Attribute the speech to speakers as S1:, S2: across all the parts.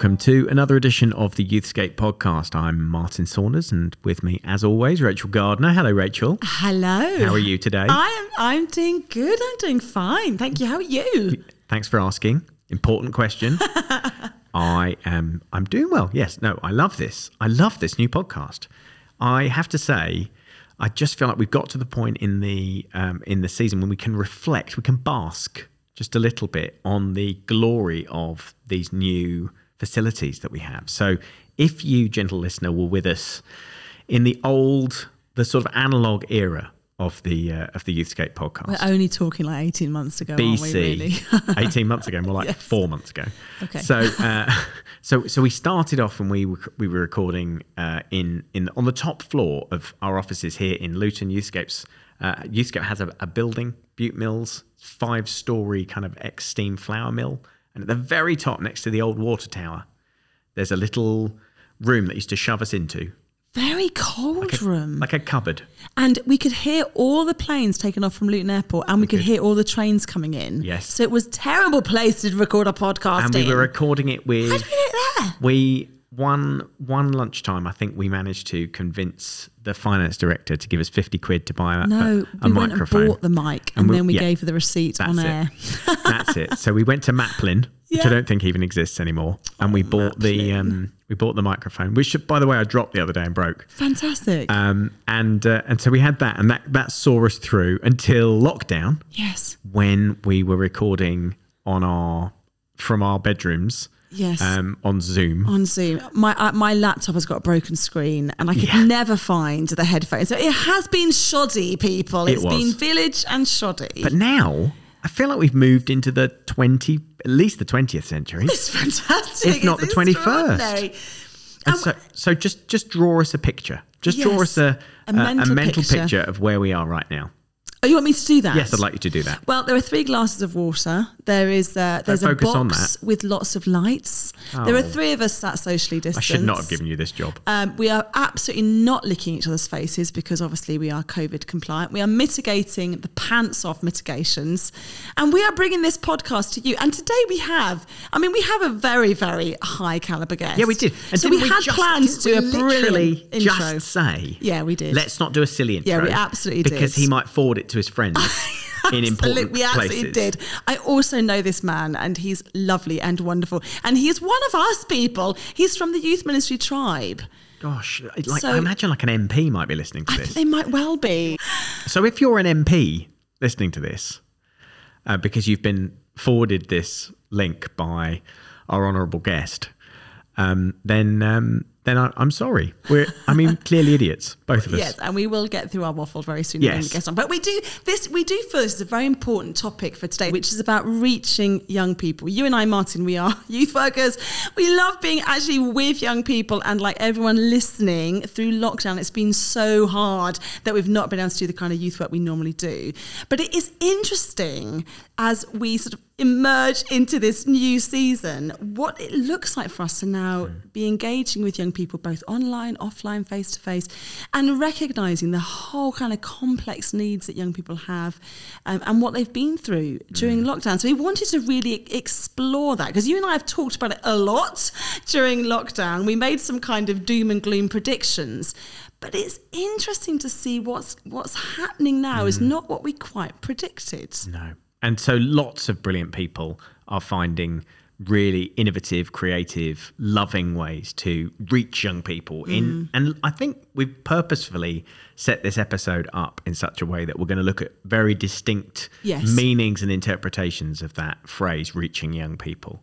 S1: Welcome to another edition of the Youthscape podcast. I'm Martin Saunders and with me, as always, Rachel Gardner. Hello, Rachel.
S2: Hello.
S1: How are you today?
S2: I am. I'm doing good. I'm doing fine. Thank you. How are you?
S1: Thanks for asking. Important question. I am. I'm doing well. Yes. No. I love this. I love this new podcast. I have to say, I just feel like we've got to the point in the um, in the season when we can reflect, we can bask just a little bit on the glory of these new facilities that we have. So, if you, gentle listener, were with us in the old, the sort of analog era of the uh, of the Youthscape podcast,
S2: We're only talking like 18 months ago, aren't we? Really?
S1: BC, eighteen months ago, more like
S2: Yes.
S1: four months ago.
S2: Okay.
S1: So, uh, so, so we started off when we were, we were recording uh, in in on the top floor of our offices here in Luton. Youthscapes, uh, Youthscape has a, a building, Bute Mills, five story kind of ex steam flour mill, and at the very top, next to the old water tower, there's a little room that used to shove us into,
S2: Very cold room.
S1: like a cupboard.
S2: and we could hear all the planes taking off from Luton Airport and we, could,
S1: could.
S2: hear all the trains coming in.
S1: Yes.
S2: So it was a terrible place to record a podcast
S1: And we
S2: in.
S1: were recording it with.
S2: How did we get there?
S1: We one one lunchtime, I think we managed to convince the finance director to give us fifty quid to buy a,
S2: No,
S1: a, a
S2: we went
S1: microphone.
S2: and bought the mic
S1: And
S2: and,
S1: we-
S2: then we
S1: yeah,
S2: gave her the receipt on
S1: it.
S2: air.
S1: That's it. So we went to Maplin, which I don't think even exists anymore, and we bought the um, we bought the microphone, which by the way I dropped the other day and broke.
S2: Fantastic.
S1: Um, and uh, and so we had that, and that that saw us through until lockdown,
S2: yes.
S1: when we were recording on our from our bedrooms
S2: Yes.
S1: um, on Zoom.
S2: on Zoom. My uh, my laptop has got a broken screen, and I could
S1: Yeah.
S2: never find the headphones. So it has been shoddy, people.
S1: It
S2: It's
S1: was.
S2: been village and shoddy.
S1: But now I feel like we've moved into the 20, at least the 20th century.
S2: it's fantastic.
S1: If not
S2: It's
S1: the 21st.
S2: extraordinary.
S1: And so, so just just draw us a picture. Just draw us a,
S2: a mental
S1: mental
S2: picture.
S1: picture of where we are right now.
S2: Oh, you want me to do that?
S1: Yes, I'd like you to do that.
S2: Well, there are three glasses of water. There is uh, there's a box with lots of lights. There
S1: Oh.
S2: are three of us sat socially distanced.
S1: I should not have given you this job.
S2: Um, we are absolutely not licking each other's faces because obviously we are COVID compliant. We are mitigating the pants off mitigations, and we are bringing this podcast to you. And today we have, I mean, we have a very, very high caliber guest.
S1: Yeah, we did. And
S2: so
S1: didn't
S2: we, had
S1: just-
S2: plans to do a brilliant intro.
S1: Just say,
S2: Yeah, we did.
S1: Let's not do a silly intro.
S2: Yeah, we absolutely did.
S1: because he might forward it to his friends in important
S2: we absolutely
S1: places.
S2: did. I also know this man, and he's lovely and wonderful. And he's one of us people. He's from the Youth Ministry Tribe.
S1: Gosh, like
S2: So-
S1: I imagine like an MP might be listening to this.
S2: they might well be.
S1: So if you're an MP listening to this, uh, because you've been forwarded this link by our honourable guest, um, then um, I, I'm sorry. We're I mean clearly idiots, both of us.
S2: Yes, and we will get through our waffle very soon.
S1: Yes.
S2: Yes. Get on. But we do this. We do feel this is a very important topic for today, which is about reaching young people. You and I, Martin, we are youth workers. We love being actually with young people, and like everyone listening through lockdown, it's been so hard that we've not been able to do the kind of youth work we normally do. But it is interesting as we sort of emerge into this new season, what it looks like for us to now hmm. be engaging with young people both online, offline, face to face, and recognizing the whole kind of complex needs that young people have um, and what they've been through hmm. during lockdown. So we wanted to really explore that because you and I have talked about it a lot during lockdown. We made some kind of doom and gloom predictions. But it's interesting to see what's what's happening now is hmm. not what we quite predicted.
S1: No. And so lots of brilliant people are finding really innovative, creative, loving ways to reach young people in mm. and I think we've purposefully set this episode up in such a way that we're going to look at very distinct
S2: Yes.
S1: meanings and interpretations of that phrase reaching young people.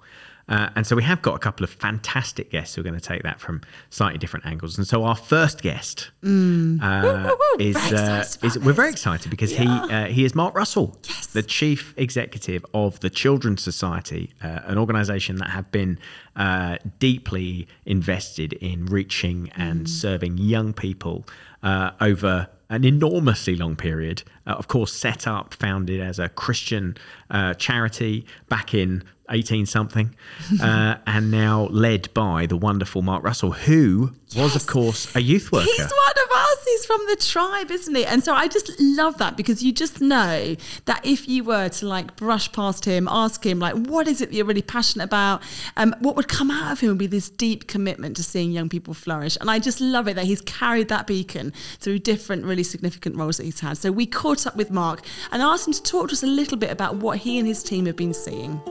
S1: Uh, and so we have got a couple of fantastic guests who are going to take that from slightly different angles. And so our first guest uh,
S2: Woo, woo, woo.
S1: is,
S2: very
S1: uh, is we're very excited because he uh, he is Mark Russell,
S2: Yes.
S1: the chief executive of the Children's Society, uh, an organisation that have been uh, deeply invested in reaching and
S2: Mm.
S1: serving young people uh, over an enormously long period. Uh, of course, set up, founded as a Christian uh, charity back in 18 something, uh, and now led by the wonderful Mark Russell, who was, of course, a youth worker.
S2: He's one of us. He's from the tribe, isn't he? And so I just love that because you just know that if you were to like brush past him, ask him, like, what is it that you're really passionate about? Um, what would come out of him would be this deep commitment to seeing young people flourish. And I just love it that he's carried that beacon through different, really significant roles that he's had. So we caught up with Mark and asked him to talk to us a little bit about what he and his team have been seeing.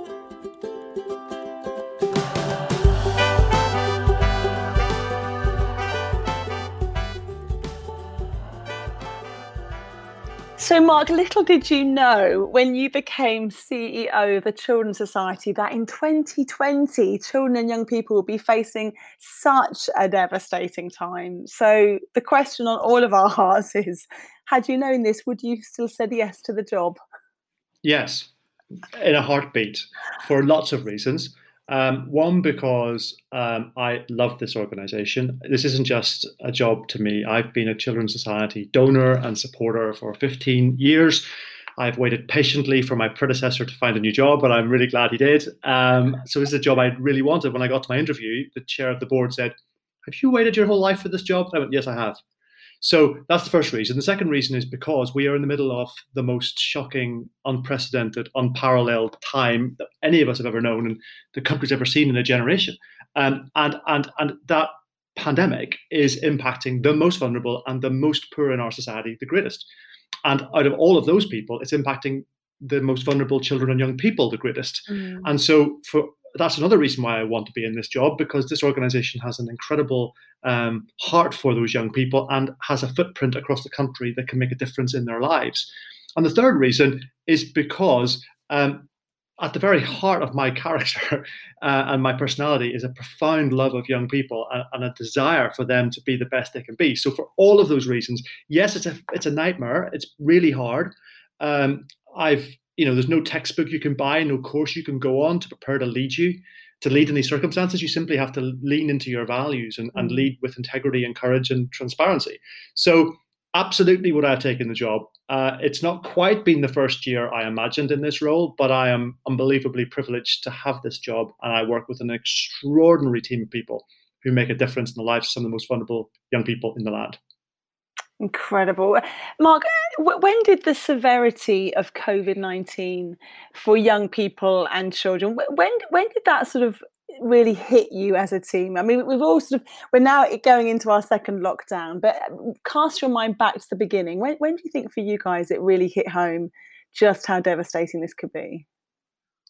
S3: So, Mark, little did you know when you became CEO of the Children's Society that in 2020, children and young people will be facing such a devastating time. So, the question on all of our hearts is had you known this, would you still said yes to the job?
S4: Yes, in a heartbeat for lots of reasons. Um, one, because um, I love this organization. This isn't just a job to me. I've been a Children's Society donor and supporter for 15 years. I've waited patiently for my predecessor to find a new job, but I'm really glad he did. Um, so this is a job I really wanted. When I got to my interview, the chair of the board said, "Have you waited your whole life for this job?" I went, "Yes, I have." So that's the first reason. The second reason is because we are in the middle of the most shocking, unprecedented, unparalleled time that any of us have ever known and the country's ever seen in a generation. Um, and and and that pandemic is impacting the most vulnerable and the most poor in our society the greatest. And out of all of those people, it's impacting the most vulnerable children and young people the greatest. Mm. And so for that's another reason why I want to be in this job because this organization has an incredible um, heart for those young people and has a footprint across the country that can make a difference in their lives. And the third reason is because um, at the very heart of my character uh, and my personality is a profound love of young people and, and, a desire for them to be the best they can be. So for all of those reasons, yes, it's a it's a nightmare. It's really hard. Um, I've you know, there's no textbook you can buy, no course you can go on to prepare to lead you. To lead in these circumstances, you simply have to lean into your values and, and mm. lead with integrity and courage and transparency. So, absolutely would I have taken the job. Uh, it's not quite been the first year I imagined in this role, but I am unbelievably privileged to have this job. And I work with an extraordinary team of people who make a difference in the lives of some of the most vulnerable young people in the land.
S3: Incredible. Mark, when did the severity of COVID 19 for young people and children, when, when did that sort of really hit you as a team? I mean, we've all sort of, we're now going into our second lockdown, but um, cast your mind back to the beginning. When, when do you think for you guys it really hit home just how devastating this could be?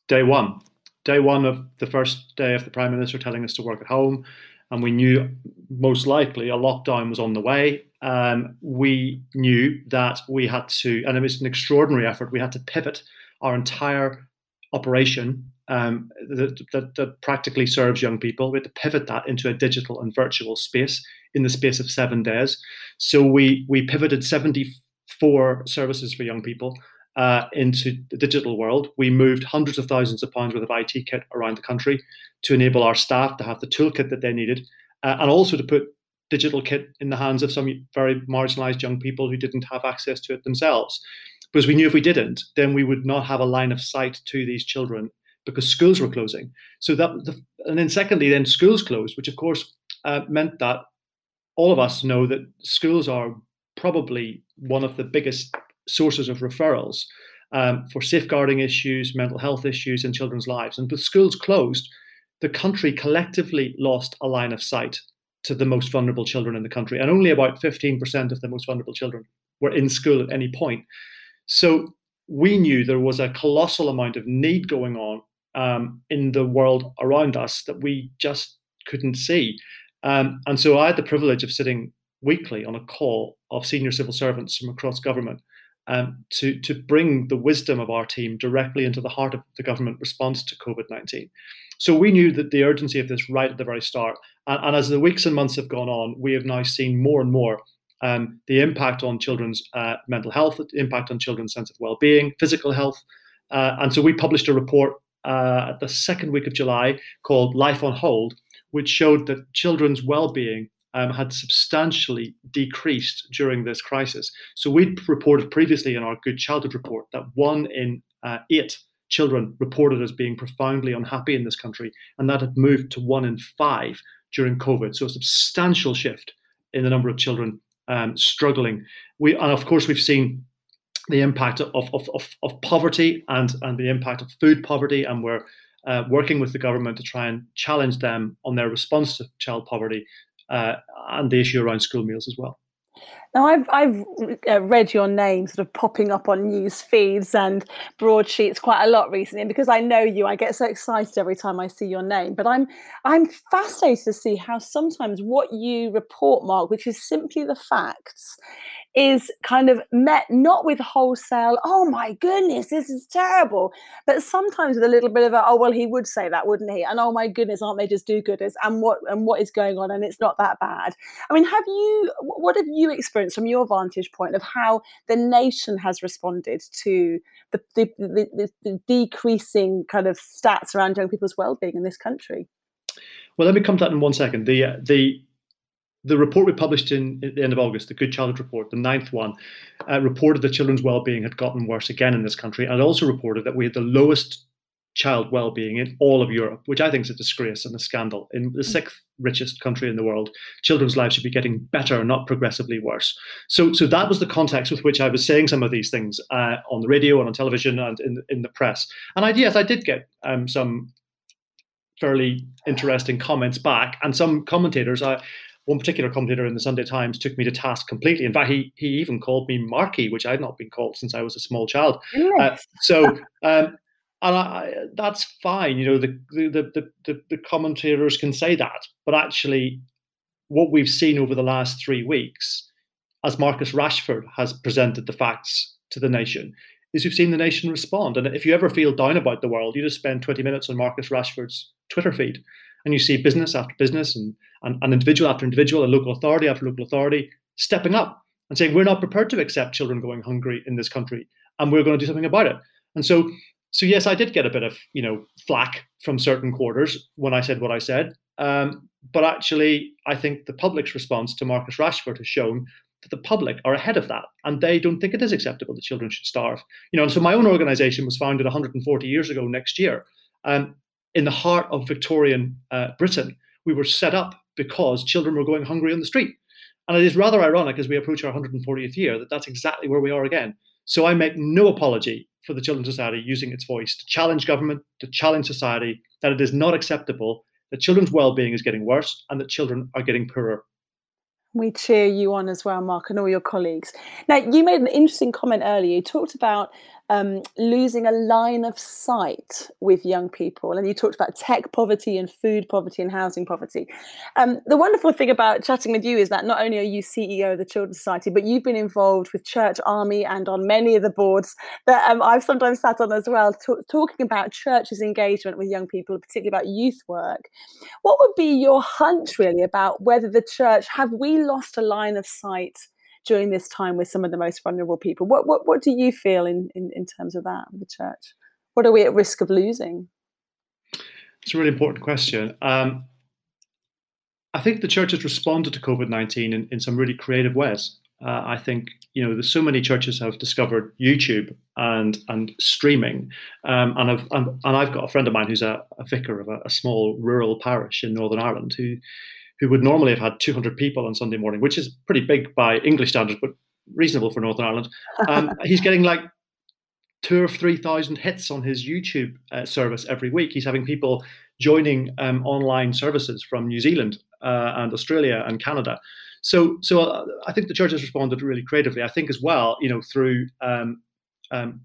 S4: Day one. Day one of the first day of the Prime Minister telling us to work at home and we knew most likely a lockdown was on the way. Um, we knew that we had to, and it was an extraordinary effort, we had to pivot our entire operation um, that, that, that, practically serves young people. We had to pivot that into a digital and virtual space in the space of seven days. So we, we pivoted 74 services for young people. Uh, into the digital world. We moved hundreds of thousands of pounds worth of IT kit around the country to enable our staff to have the toolkit that they needed, uh, and also to put digital kit in the hands of some very marginalized young people who didn't have access to it themselves. Because we knew if we didn't, then we would not have a line of sight to these children because schools were closing. So that, the, and then secondly, then schools closed, which of course uh, meant that all of us know that schools are probably one of the biggest sources of referrals um, for safeguarding issues, mental health issues in children's lives. And with schools closed, the country collectively lost a line of sight to the most vulnerable children in the country. And only about 15% of the most vulnerable children were in school at any point. So we knew there was a colossal amount of need going on um, in the world around us that we just couldn't see. Um, and so I had the privilege of sitting weekly on a call of senior civil servants from across government um, to, to bring the wisdom of our team directly into the heart of the government response to COVID 19. So we knew that the urgency of this right at the very start. And, and as the weeks and months have gone on, we have now seen more and more um, the impact on children's uh, mental health, the impact on children's sense of well being, physical health. Uh, and so we published a report uh, at the second week of July called Life on Hold, which showed that children's well being um, had substantially decreased during this crisis. So we reported previously in our Good Childhood report that one in uh, eight children reported as being profoundly unhappy in this country, and that had moved to one in five during COVID. So a substantial shift in the number of children um, struggling. We and of course we've seen the impact of, of, of, of, poverty and, and the impact of food poverty, and we're uh, working with the government to try and challenge them on their response to child poverty uh, and the issue around school meals as well.
S5: Now, I've I've uh, read your name sort of popping up on news feeds and broadsheets quite a lot recently, and because I know you, I get so excited every time I see your name. But I'm I'm fascinated to see how sometimes what you report, Mark, which is simply the facts, is kind of met not with wholesale, oh my goodness, this is terrible, but sometimes with a little bit of a, oh well, he would say that, wouldn't he? And oh my goodness, aren't they just do-gooders? And what and what is going on? And it's not that bad. I mean, have you? What have you experienced from your vantage point of how the nation has responded to the the, the, the decreasing kind of stats around young people's well-being in this country?
S4: Well, let me come to that in one second. The uh, the the report we published in at the end of August, the Good Childhood Report, the ninth one, uh, reported that children's well-being had gotten worse again in this country, and also reported that we had the lowest child well-being in all of Europe, which I think is a disgrace and a scandal. In the sixth richest country in the world, children's lives should be getting better, not progressively worse. So, so that was the context with which I was saying some of these things uh, on the radio and on television and in in the press. And I, yes, I did get um, some fairly interesting comments back, and some commentators. I one particular commentator in the Sunday Times took me to task completely. In fact, he he even called me Marky, which I had not been called since I was a small child. Uh, so, um, and I, that's fine. You know, the, the the, the the commentators can say that, but actually, what we've seen over the last three weeks, as Marcus Rashford has presented the facts to the nation, is we've seen the nation respond. And if you ever feel down about the world, you just spend 20 minutes on Marcus Rashford's Twitter feed, and you see business after business and and, and individual after individual, and local authority after local authority stepping up and saying, we're not prepared to accept children going hungry in this country, and we're going to do something about it. And so, so yes, I did get a bit of you know flack from certain quarters when I said what I said. Um, but actually, I think the public's response to Marcus Rashford has shown that the public are ahead of that, and they don't think it is acceptable that children should starve. You know, and so my own organisation was founded 140 years ago next year, um, in the heart of Victorian uh, Britain. We were set up because children were going hungry on the street. And it is rather ironic as we approach our 140th year that that's exactly where we are again. So I make no apology for the Children's Society using its voice to challenge government, to challenge society that it is not acceptable that children's well-being is getting worse and that children are getting poorer
S5: we cheer you on as well, Mark, and all your colleagues. Now, you made an interesting comment earlier. You talked about um, losing a line of sight with young people. And you talked about tech poverty and food poverty and housing poverty. Um, the wonderful thing about chatting with you is that not only are you CEO of the Children's Society, but you've been involved with Church Army and on many of the boards that um, I've sometimes sat on as well, t- talking about churches' engagement with young people, particularly about youth work. What would be your hunch really about whether the church, have we lost a line of sight? During this time with some of the most vulnerable people. What what what do you feel in in, in terms of that with the church? What are we at risk of losing?
S4: It's a really important question. Um, I think the church has responded to COVID nineteen in, in some really creative ways. Uh, I think you know there's so many churches have discovered YouTube and and streaming, um, and I've and, and, I've got a friend of mine who's a, a vicar of a, a, small rural parish in Northern Ireland who who would normally have had 200 people on Sunday morning, which is pretty big by English standards, but reasonable for Northern Ireland. Um, he's getting like two or three thousand hits on his YouTube uh, service every week. He's having people joining um, online services from New Zealand uh, and Australia and Canada. So, so uh, I think the church has responded really creatively. I think as well, you know, through um, um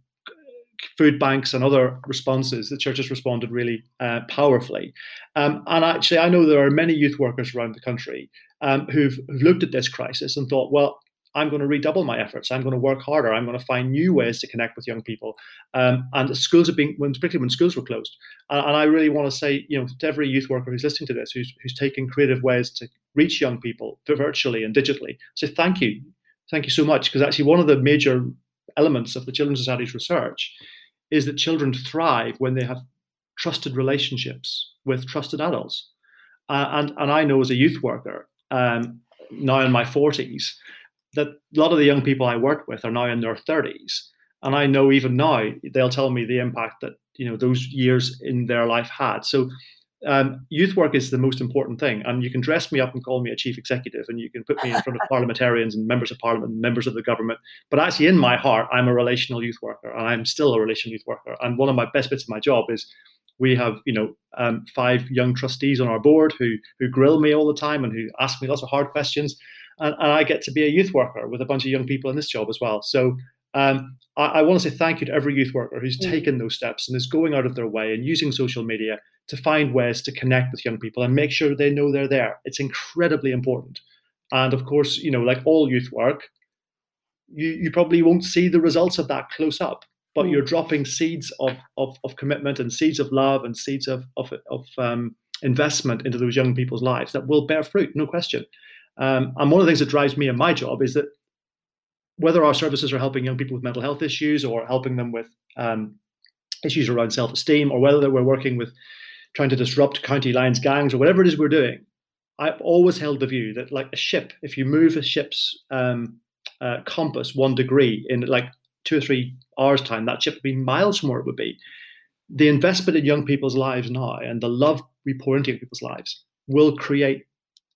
S4: food banks and other responses, the church has responded really uh, powerfully. Um, and actually, I know there are many youth workers around the country um, who've, who've looked at this crisis and thought, well, I'm going to redouble my efforts. I'm going to work harder. I'm going to find new ways to connect with young people. Um, and schools have been, particularly when schools were closed. And, and, I really want to say, you know, to every youth worker who's listening to this, who's, who's taking creative ways to reach young people virtually and digitally, say thank you, thank you so much. Because actually, one of the major elements of the Children's Society's research is that children thrive when they have trusted relationships with trusted adults. Uh, and, and I know as a youth worker um, now in my 40s that a lot of the young people I work with are now in their 30s. And I know even now they'll tell me the impact that you know those years in their life had. So um, youth work is the most important thing. And you can dress me up and call me a chief executive, and you can put me in front of parliamentarians and members of parliament, and members of the government. But actually, in my heart, I'm a relational youth worker, and I'm still a relational youth worker. And one of my best bits of my job is we have, you know, um, five young trustees on our board who who grill me all the time and who ask me lots of hard questions, and, and I get to be a youth worker with a bunch of young people in this job as well. So um, I, I, want to say thank you to every youth worker who's mm. taken those steps and is going out of their way and using social media to find ways to connect with young people and make sure they know they're there. It's incredibly important. And of course, you know, like all youth work, you, you probably won't see the results of that close up, but mm. you're dropping seeds of, of, of, commitment and seeds of love and seeds of, of, of um, investment into those young people's lives that will bear fruit, no question. Um, and one of the things that drives me in my job is that whether our services are helping young people with mental health issues or helping them with um, issues around self-esteem or whether we're working with trying to disrupt county lines gangs or whatever it is we're doing i've always held the view that like a ship if you move a ship's um, uh, compass one degree in like two or three hours time that ship would be miles from where it would be the investment in young people's lives now and the love we pour into young people's lives will create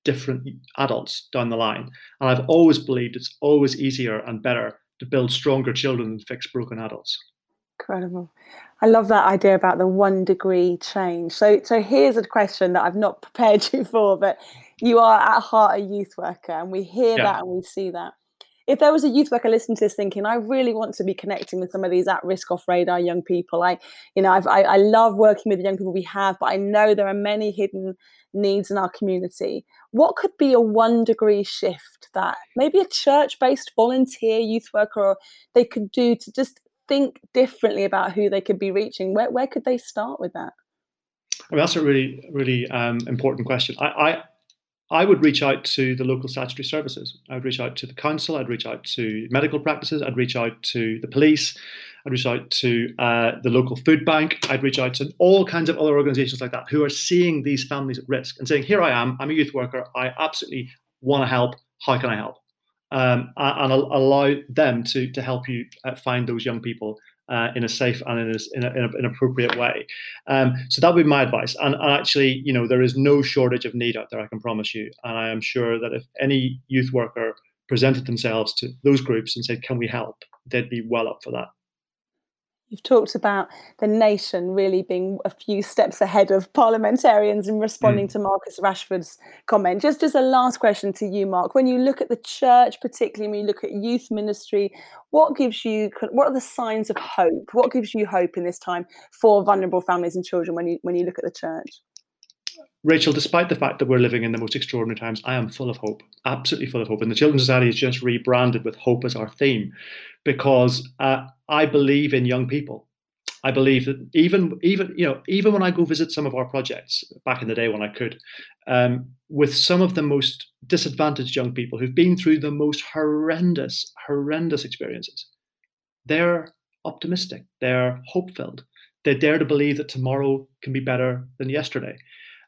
S4: different adults down the line. And I've always believed it's always easier and better to build stronger children than fix broken adults.
S5: Incredible. I love that idea about the one degree change. So, so here's a question that I've not prepared you for, but you are at heart a youth worker, and we hear yeah. that and we see that. If there was a youth worker listening to this thinking, I really want to be connecting with some of these at risk off radar young people. I, you know, I've, I, I love working with the young people we have, but I know there are many hidden needs in our community. What could be a one degree shift that maybe a church based volunteer youth worker they could do to just think differently about who they could be reaching? Where, where could they start with that?
S4: I mean, that's a really, really um, important question. I, I, I would reach out to the local statutory services. I'd reach out to the council. I'd reach out to medical practices. I'd reach out to the police. I'd reach out to uh, the local food bank. I'd reach out to all kinds of other organizations like that who are seeing these families at risk and saying, Here I am, I'm a youth worker, I absolutely want to help. How can I help? Um, and allow them to, to help you uh, find those young people uh, in a safe and in, a, in, a, in a, an appropriate way. Um, so that would be my advice. And, and, actually, you know, there is no shortage of need out there, I can promise you. And I am sure that if any youth worker presented themselves to those groups and said, can we help? They'd be well up for that.
S5: You've talked about the nation really being a few steps ahead of parliamentarians in responding mm. to Marcus Rashford's comment. Just as a last question to you, Mark, when you look at the church, particularly when you look at youth ministry, what gives you what are the signs of hope? What gives you hope in this time for vulnerable families and children when you when you look at the church?
S4: Rachel, despite the fact that we're living in the most extraordinary times, I am full of hope, absolutely full of hope. And the Children's Society is just rebranded with hope as our theme because uh, I believe in young people. I believe that even even you know even when I go visit some of our projects back in the day when I could, um, with some of the most disadvantaged young people who've been through the most horrendous horrendous experiences, they're optimistic, they're hope filled, they dare to believe that tomorrow can be better than yesterday.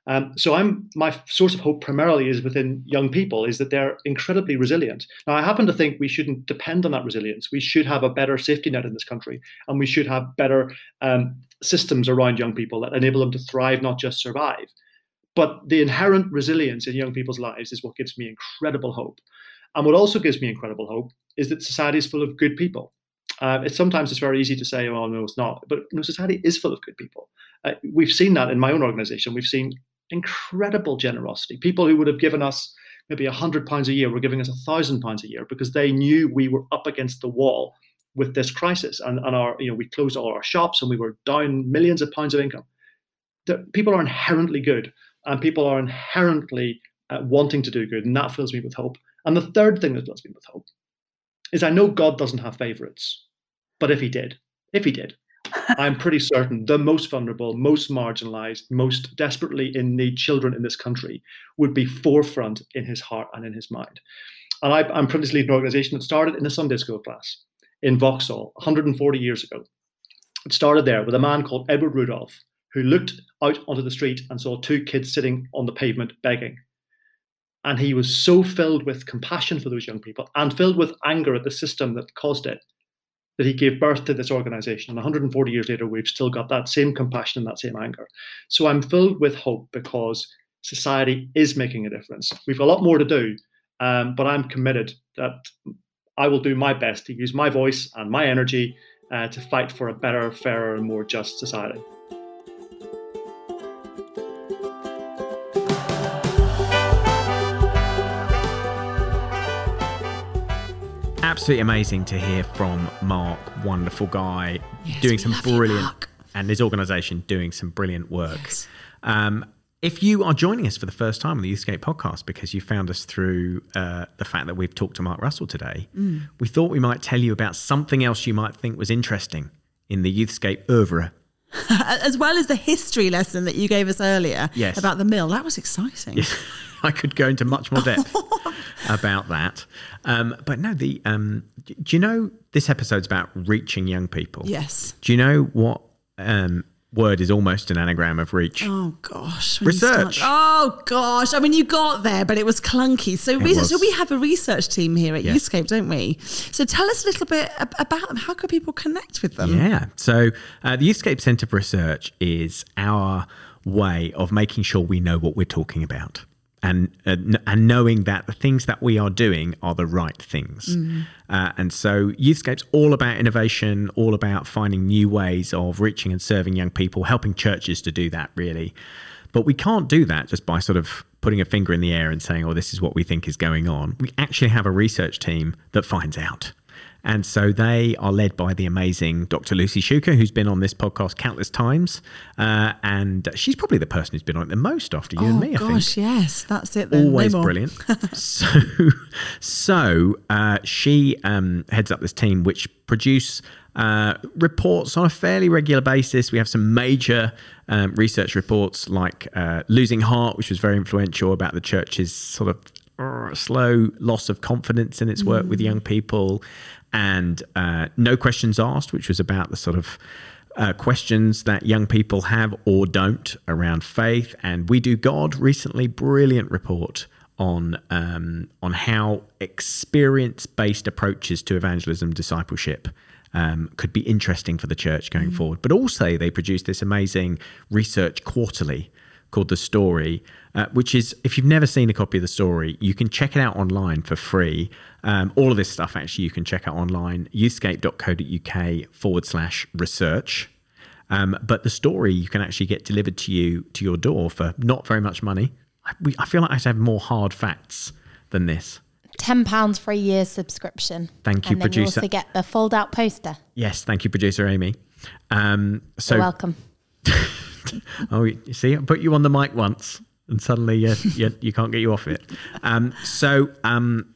S4: Um, so I'm my source of hope primarily is within young people, is that they're incredibly resilient. Now I happen to think we shouldn't depend on that resilience. We should have a better safety net in this country, and we should have better um, systems around young people that enable them to thrive, not just survive. But the inherent resilience in young people's lives is what gives me incredible hope. And what also gives me incredible hope is that society is full of good people. Uh, it's sometimes it's very easy to say, "Oh no, it's not," but no, society is full of good people. Uh, we've seen that in my own organization. We've seen incredible generosity. People who would have given us maybe a hundred pounds a year were giving us a thousand pounds a year because they knew we were up against the wall with this crisis and, and our you know we closed all our shops and we were down millions of pounds of income That people are inherently good and people are inherently uh, wanting to do good and that fills me with hope and the third thing that fills me with hope is i know god doesn't have favorites but if he did if he did I'm pretty certain the most vulnerable, most marginalized, most desperately in need children in this country would be forefront in his heart and in his mind. And I, am privileged to lead an organization that started in a Sunday school class in Vauxhall 140 years ago. It started there with a man called Edward Rudolf, who looked out onto the street and saw two kids sitting on the pavement begging. And he was so filled with compassion for those young people and filled with anger at the system that caused it that he gave birth to this organization. And 140 years later, we've still got that same compassion and that same anger. So I'm filled with hope because society is making a difference. We've a lot more to do, um, but I'm committed that I will do my best to use my voice and my energy uh, to fight for a better, fairer, and more just society.
S1: Absolutely amazing to hear from Mark. Wonderful guy,
S2: Yes,
S1: doing some
S2: you,
S1: brilliant,
S2: Mark.
S1: and his organisation doing some brilliant work.
S2: Yes.
S1: Um, if you are joining us for the first time on the Youthscape podcast because you found us through uh, the fact that we've talked to Mark Russell today,
S2: Mm.
S1: we thought we might tell you about something else you might think was interesting in the Youthscape oeuvre.
S2: As well as the history lesson that you gave us earlier
S1: Yes.
S2: about the mill. That was exciting.
S1: I could go into much more depth about that. Um, but no, the um, do you know this episode's about reaching young people?
S2: Yes.
S1: Do you know what um, word is almost an anagram of reach?
S2: Oh gosh.
S1: Research.
S2: oh gosh. I mean, you got there, but it was clunky. So,
S1: was.
S2: so we have a research team here at
S1: Yes.
S2: Don't we? So tell us a little bit about them. How can people connect with them?
S1: Yeah. So uh, the Youthscape Centre for Research is our way of making sure we know what we're talking about. And, uh, n- and knowing that the things that we are doing are the right things. Uh, and so Youthscape's all about innovation, all about finding new ways of reaching and serving young people, helping churches to do that, really. But we can't do that just by sort of putting a finger in the air and saying, oh, this is what we think is going on. We actually have a research team that finds out. And so they are led by the amazing Dr. Lucy Shuker, who's been on this podcast countless times. Uh, and she's probably the person who's been on it the most after you and
S2: Oh
S1: me, I think
S2: gosh, yes, that's it. Then. No
S1: always
S2: more.
S1: brilliant. so, so uh, she um, heads up this team which produce uh, reports on a fairly regular basis. We have some major um, research reports like uh, Losing Heart, which was very influential about the church's sort of slow loss of confidence in its work with young people, and uh, No Questions Asked, which was about the sort of uh, questions that young people have or don't around faith. And We Do God recently, brilliant report on um, on how experience based approaches to evangelism discipleship. Um, could be interesting for the church going forward. But also, they produce this amazing research quarterly called The Story, uh, which is, if you've never seen a copy of The Story, you can check it out online for free. Um, all of this stuff, actually, you can check out online, youthscape.co.uk forward slash research. Um, but the story you can actually get delivered to you to your door for not very much money. I, we, I feel like I should have more hard facts than this.
S6: ten pounds for a year subscription.
S1: Thank you,
S6: and then You also get the fold out poster.
S1: Yes, thank you, producer Amy. Um, so,
S6: You're welcome.
S1: oh, you see, I put you on the mic once, and suddenly you, you, you can't get you off it. Um, so, um,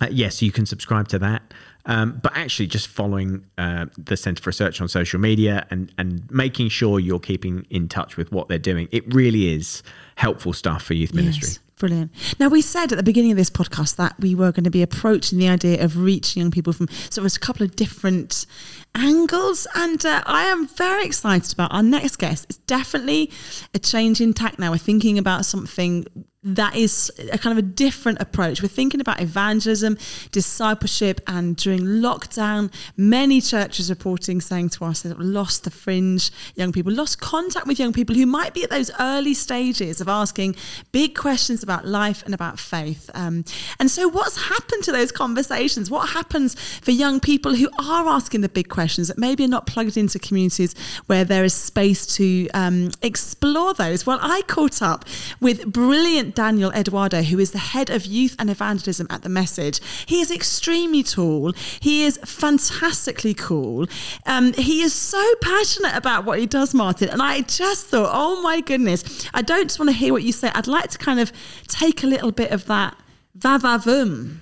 S1: uh, yes, you can subscribe to that. Um, but actually, just following uh, the Centre for Research on social media and, and making sure you're keeping in touch with what they're doing, it really is helpful stuff for youth ministry.
S2: Yes, brilliant. Now, we said at the beginning of this podcast that we were going to be approaching the idea of reaching young people from sort of a couple of different angles. And uh, I am very excited about our next guest. It's definitely a change in tack now. We're thinking about something that is a kind of a different approach. We're thinking about evangelism, discipleship, and during lockdown, many churches reporting saying to us that lost the fringe young people, lost contact with young people who might be at those early stages of asking big questions about life and about faith. Um, and so, what's happened to those conversations? What happens for young people who are asking the big questions that maybe are not plugged into communities where there is space to um, explore those? Well, I caught up with brilliant Daniel Eduardo, who is the head of youth and evangelism at the Message. He is extremely tall. He is fantastically cool. Um, he is so passionate about what he does, Martin. And I just thought, oh my goodness, I don't just want to hear what you say. I'd like to kind of take a little bit of that va-va-voom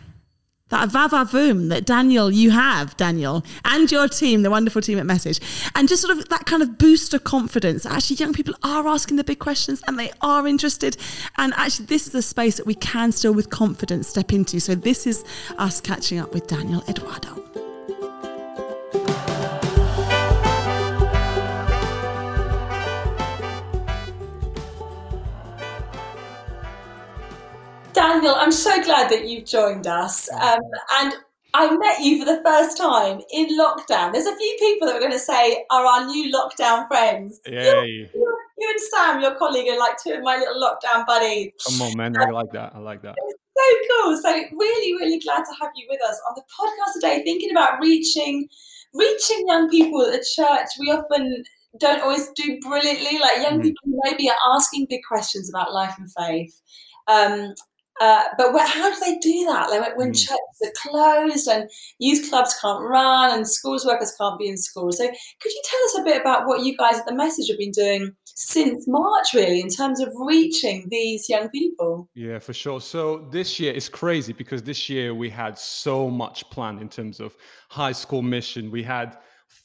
S2: that va-va-voom that Daniel, you have, Daniel, and your team, the wonderful team at Message, and just sort of that kind of boost of confidence. Actually, young people are asking the big questions and they are interested. And actually, this is a space that we can still, with confidence, step into. So, this is us catching up with Daniel Eduardo.
S5: Daniel, I'm so glad that you've joined us. Um, and I met you for the first time in lockdown. There's a few people that we're going to say are our new lockdown friends.
S7: Yay.
S5: You, you and Sam, your colleague, are like two of my little lockdown buddies.
S7: Come on, man. I like that. I like that.
S5: So cool. So really, really glad to have you with us on the podcast today, thinking about reaching reaching young people at church. We often don't always do brilliantly. Like young
S7: Mm.
S5: people maybe are asking big questions about life and faith. Um, uh, but wh- how do they do that? Like when, when
S7: Mm.
S5: churches are closed and youth clubs can't run and schools workers can't be in school. So could you tell us a bit about what you guys at the Message have been doing since March, really, in terms of reaching these young people?
S7: Yeah, for sure. So this year is crazy because this year we had so much planned in terms of high school mission. We had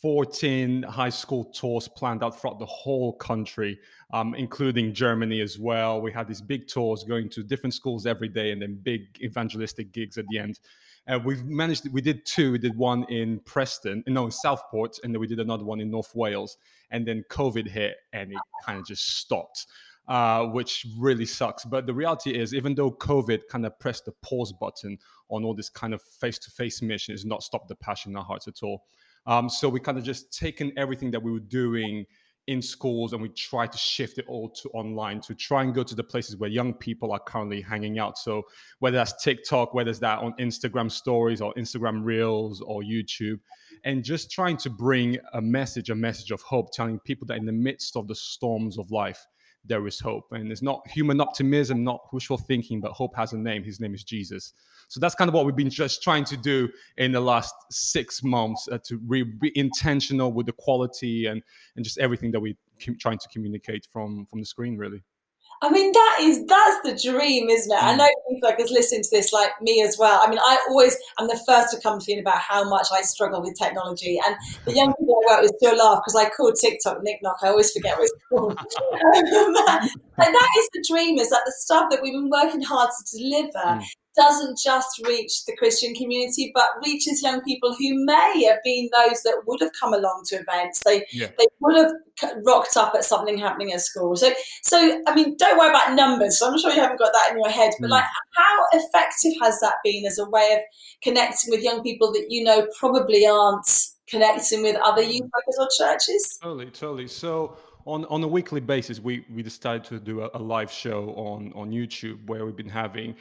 S7: 14 high school tours planned out throughout the whole country, um, including Germany as well. We had these big tours going to different schools every day and then big evangelistic gigs at the end. And we've managed, we did two. We did one in Preston, no, in Southport, and then we did another one in North Wales. And then COVID hit and it kind of just stopped uh, which really sucks. But the reality is, even though COVID kind of pressed the pause button on all this kind of face to face mission, it's not stopped the passion in our hearts at all. Um, so we kind of just taken everything that we were doing in schools and we try to shift it all to online to try and go to the places where young people are currently hanging out. So whether that's TikTok, whether it's that on Instagram stories or Instagram reels or YouTube, and just trying to bring a message, a message of hope, telling people that in the midst of the storms of life, there is hope. And it's not human optimism, not wishful thinking, but hope has a name. His name is Jesus. So that's kind of what we've been just trying to do in the last six months uh, to re- be intentional with the quality and, and just everything that we're com- trying to communicate from, from the screen, really.
S5: I mean, that is that's the dream, isn't it? I
S7: Mm.
S5: know people like us listening to this, like me as well. I mean, I always I'm the first to come clean about how much I struggle with technology, and the young people I work with still laugh because I call TikTok Nick Knock. I always forget what it's called. and that is the dream: is that the stuff that we've been working hard to deliver.
S7: Mm.
S5: Doesn't just reach the Christian community, but reaches young people who may have been those that would have come along to events. They
S7: Yeah.
S5: they would have rocked up at something happening at school. So so, I mean, don't worry about numbers. So I'm sure you haven't got that in your head. But
S7: Mm.
S5: like, how effective has that been as a way of connecting with young people that you know probably aren't connecting with other youth workers or churches?
S7: Totally, totally. So on, on a weekly basis, we, we decided to do a, a live show on, on YouTube where we've been having,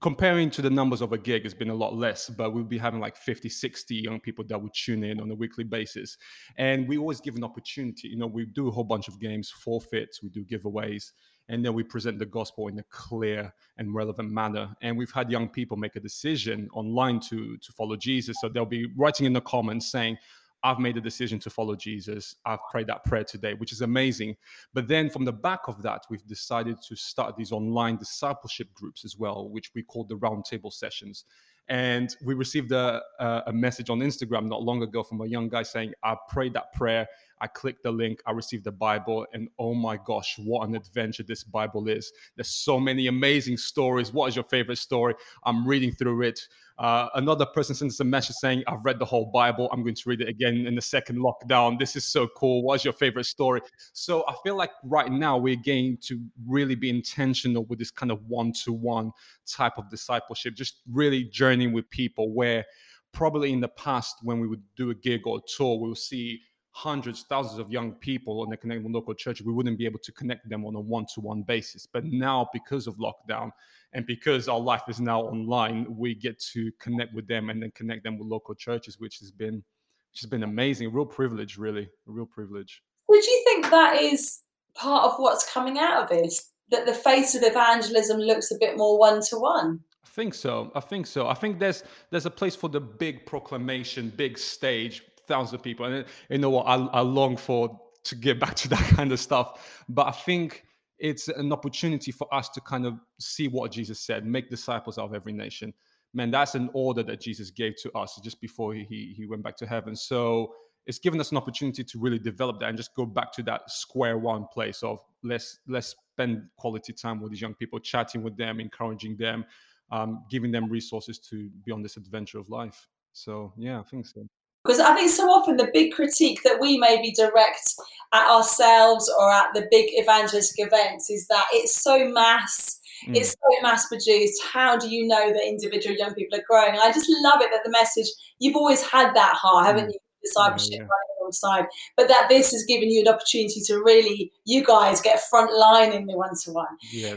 S7: comparing to the numbers of a gig, it's been a lot less, but we'll be having like 50, 60 young people that would tune in on a weekly basis. And we always give an opportunity. You know, we do a whole bunch of games, forfeits, we do giveaways, and then we present the gospel in a clear and relevant manner. And we've had young people make a decision online to, to follow Jesus. So they'll be writing in the comments saying, I've made a decision to follow Jesus. I've prayed that prayer today, which is amazing. But then from the back of that, we've decided to start these online discipleship groups as well, which we call the roundtable sessions. And we received a, a, message on Instagram not long ago from a young guy saying, I prayed that prayer. I clicked the link, I received the Bible, and oh my gosh, what an adventure this Bible is. There's so many amazing stories. What is your favorite story? I'm reading through it. Uh, another person sends us a message saying, I've read the whole Bible. I'm going to read it again in the second lockdown. This is so cool. What's your favorite story? So I feel like right now we're going to really be intentional with this kind of one to one type of discipleship, just really journeying with people where probably in the past, when we would do a gig or a tour, we will see hundreds, thousands of young people and they connect with local church, we wouldn't be able to connect them on a one-to-one basis. But now, because of lockdown and because our life is now online, we get to connect with them and then connect them with local churches, which has been which has been amazing. A real privilege, really. A real privilege.
S5: Would you think that is part of what's coming out of this? That the face of evangelism looks a bit more one to one?
S7: I think so. I think so. I think there's there's a place for the big proclamation, big stage, thousands of people, and you know what? I, I long for to get back to that kind of stuff. But I think it's an opportunity for us to kind of see what Jesus said: make disciples of every nation. Man, that's an order that Jesus gave to us just before he he went back to heaven. So it's given us an opportunity to really develop that and just go back to that square one place of let's let's spend quality time with these young people, chatting with them, encouraging them, um, giving them resources to be on this adventure of life. So yeah, I think so.
S5: Because I think so often the big critique that we maybe direct at ourselves or at the big evangelistic events is that it's so mass, mm. it's so mass produced. How do you know that individual young people are growing? And I just love it that the message, you've always had that heart, haven't mm. you? Discipleship yeah, yeah. Alongside, but that this has given you an opportunity to really, you guys get front line in the one to one.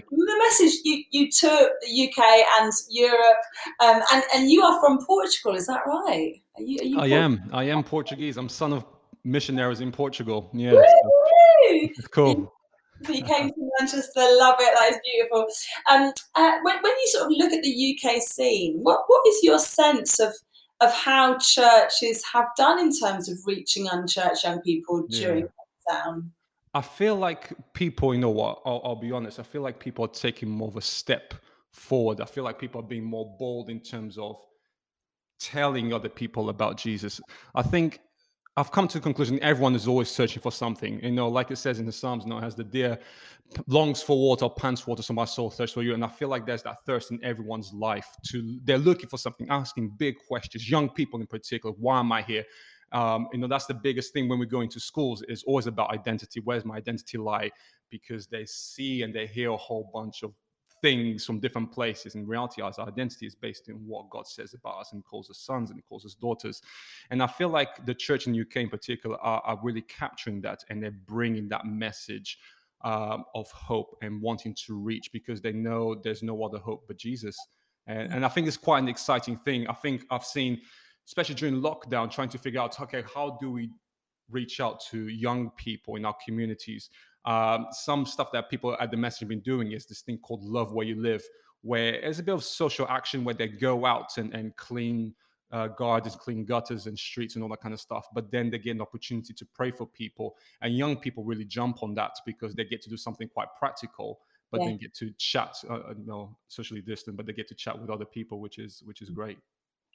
S5: The message you, you took the UK and Europe, um, and, and you are from Portugal, is that right?
S7: Are you, are you I am. I am Portuguese. I'm son of missionaries in Portugal. Yeah,
S5: so
S7: it's cool.
S5: So you came to Manchester, love it. That is beautiful. Um, uh, when, when you sort of look at the UK scene, what what is your sense of of how churches have done in terms of reaching unchurched young people during yeah. lockdown?
S7: I feel like people, you know what? I'll, I'll be honest. I feel like people are taking more of a step forward. I feel like people are being more bold in terms of telling other people about Jesus. I think I've come to the conclusion everyone is always searching for something. You know, like it says in the Psalms, you know, as the deer longs for water, pants for water, so my soul thirsts for you. And I feel like there's that thirst in everyone's life to they're looking for something, asking big questions, young people in particular, why am I here? Um, you know, that's the biggest thing when we go into schools is always about identity. Where's my identity lie? Because they see and they hear a whole bunch of things from different places. In reality, our identity is based in what God says about us and calls us sons and calls us daughters. And I feel like the church in UK in particular are, are really capturing that and they're bringing that message um, of hope and wanting to reach because they know there's no other hope but Jesus. And, and I think it's quite an exciting thing. I think I've seen, especially during lockdown, trying to figure out, okay, how do we reach out to young people in our communities um, some stuff that people at the message have been doing is this thing called Love Where You Live, where it's a bit of social action where they go out and, and clean uh, gardens, clean gutters and streets and all that kind of stuff. But then they get an opportunity to pray for people. And young people really jump on that because they get to do something quite practical, but yeah. then get to chat, uh, uh no, socially distant, but they get to chat with other people, which is which is great.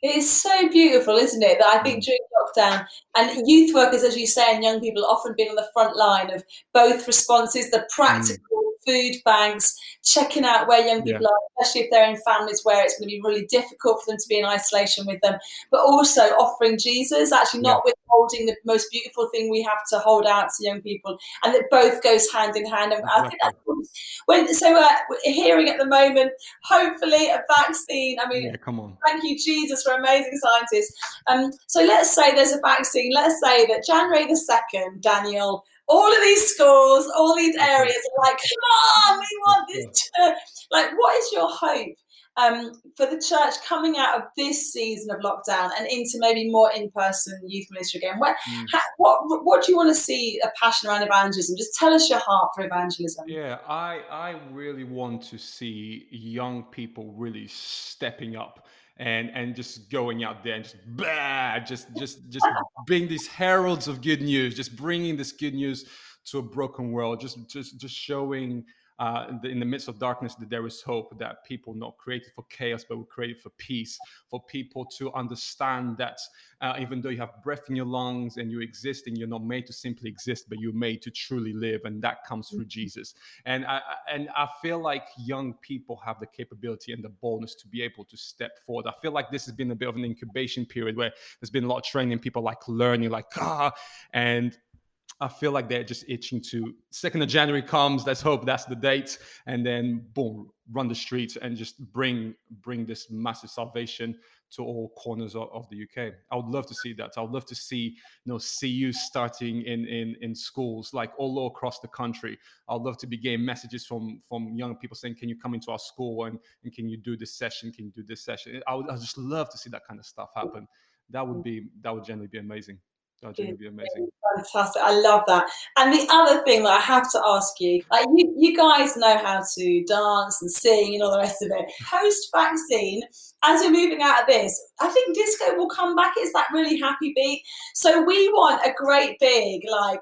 S5: It is so beautiful, isn't it? That I think mm. during lockdown. And youth workers, as you say, and young people often been on the front line of both responses, the practical food banks, checking out where young people yeah. are, especially if they're in families where it's going to be really difficult for them to be in isolation with them, but also offering Jesus, actually not yeah. withholding the most beautiful thing we have to hold out to young people, and that both goes hand in hand. And I think that's when so uh, hearing at the moment, hopefully a vaccine. I mean,
S7: yeah, come on,
S5: thank you Jesus for amazing scientists. Um, so let's say there's a vaccine. Let's say that January the second, Daniel all of these schools, all these areas are like, come on, we want this church. Like, what is your hope um, for the church coming out of this season of lockdown and into maybe more in-person youth ministry again? Where, mm. ha, what what do you want to see a passion around evangelism? Just tell us your heart for evangelism.
S7: Yeah, I I really want to see young people really stepping up and and just going out there and just bah, just just just being these heralds of good news, just bringing this good news to a broken world, just just just showing uh, in, the, in, the, midst of darkness that there is hope that people not created for chaos but were created for peace for people to understand that uh, even though you have breath in your lungs and you exist and you're not made to simply exist but you're made to truly live and that comes through mm-hmm. jesus and I, and I feel like young people have the capability and the boldness to be able to step forward i feel like this has been a bit of an incubation period where there's been a lot of training people like learning like ah and I feel like they're just itching to. Second of January comes. Let's hope that's the date, and then boom, run the streets and just bring bring this massive salvation to all corners of, of, the UK. I would love to see that. I would love to see you know CU starting in in in schools like all across the country. I'd love to be getting messages from from young people saying, "Can you come into our school and, and can you do this session? Can you do this session?" I would I just love to see that kind of stuff happen. That would be that would generally be amazing. Oh, that would be amazing
S5: fantastic. I love that. And the other thing that I have to ask you, like you, you guys know how to dance and sing and all the rest of it. Post vaccine, as we're moving out of this, I think disco will come back. It's that really happy beat. So we want a great big like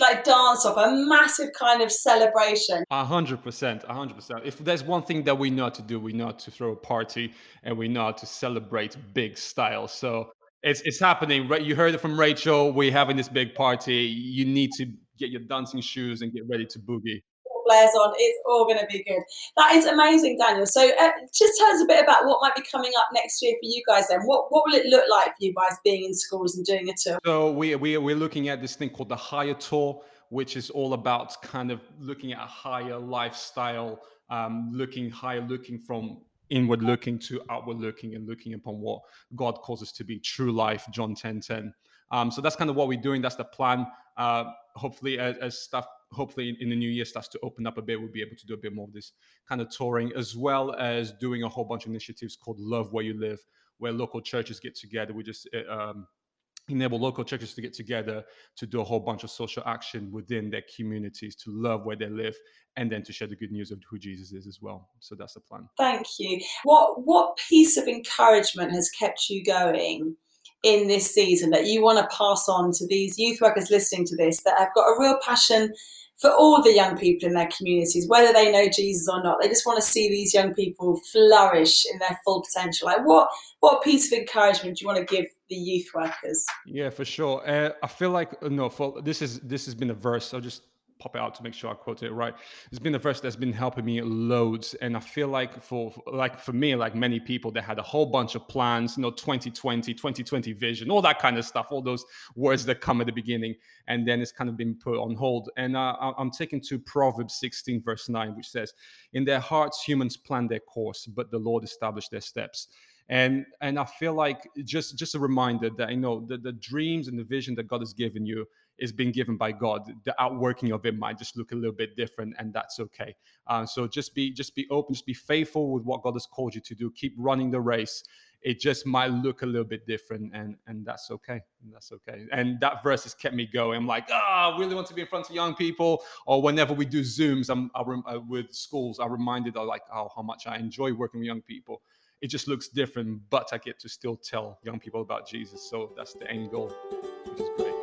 S5: like dance off, a massive kind of celebration.
S7: A hundred percent, a hundred percent. If there's one thing that we know how to do, we know how to throw a party and we know how to celebrate big style. So it's it's happening. You heard it from Rachel. We're having this big party. You need to get your dancing shoes and get ready to boogie.
S5: blares on. It's all going to be good. That is amazing, Daniel. So uh, just tell us a bit about what might be coming up next year for you guys. Then, what what will it look like for you guys being in schools and doing a tour?
S7: So we we we're looking at this thing called the Higher Tour, which is all about kind of looking at a higher lifestyle, um, looking higher, looking from inward looking to outward looking and looking upon what God calls us to be true life, John 10 10. Um, so that's kind of what we're doing. That's the plan. Uh, hopefully, as, as stuff, hopefully in the new year starts to open up a bit, we'll be able to do a bit more of this kind of touring, as well as doing a whole bunch of initiatives called Love Where You Live, where local churches get together. We just uh, um, enable local churches to get together to do a whole bunch of social action within their communities to love where they live and then to share the good news of who Jesus is as well. So that's the plan.
S5: Thank you. What what piece of encouragement has kept you going in this season that you want to pass on to these youth workers listening to this that have got a real passion for all the young people in their communities, whether they know Jesus or not. They just want to see these young people flourish in their full potential. Like what what piece of encouragement do you want to give the youth workers?
S7: Yeah, for sure. Uh, I feel like no, for this is this has been a verse. I'll just pop it out to make sure I quote it right. It's been a verse that's been helping me loads, and I feel like for like for me, like many people, they had a whole bunch of plans, you know, 2020, 2020 vision, all that kind of stuff, all those words that come at the beginning, and then it's kind of been put on hold. And uh, I'm taken to Proverbs 16, verse 9, which says, "In their hearts, humans plan their course, but the Lord established their steps." And and i feel like just just a reminder that you know the, the dreams and the vision that god has given you is being given by God. The outworking of it might just look a little bit different, and that's okay. Uh, so just be just be open, just be faithful with what God has called you to do. Keep running the race. It just might look a little bit different, and and that's okay. That's okay. And that verse has kept me going. I'm like, ah, oh, I really want to be in front of young people. Or whenever we do Zooms, I'm I rem- uh, with schools, I'm reminded of like, oh, how much I enjoy working with young people it just looks different, but I get to still tell young people about Jesus. So that's the end goal, which is great.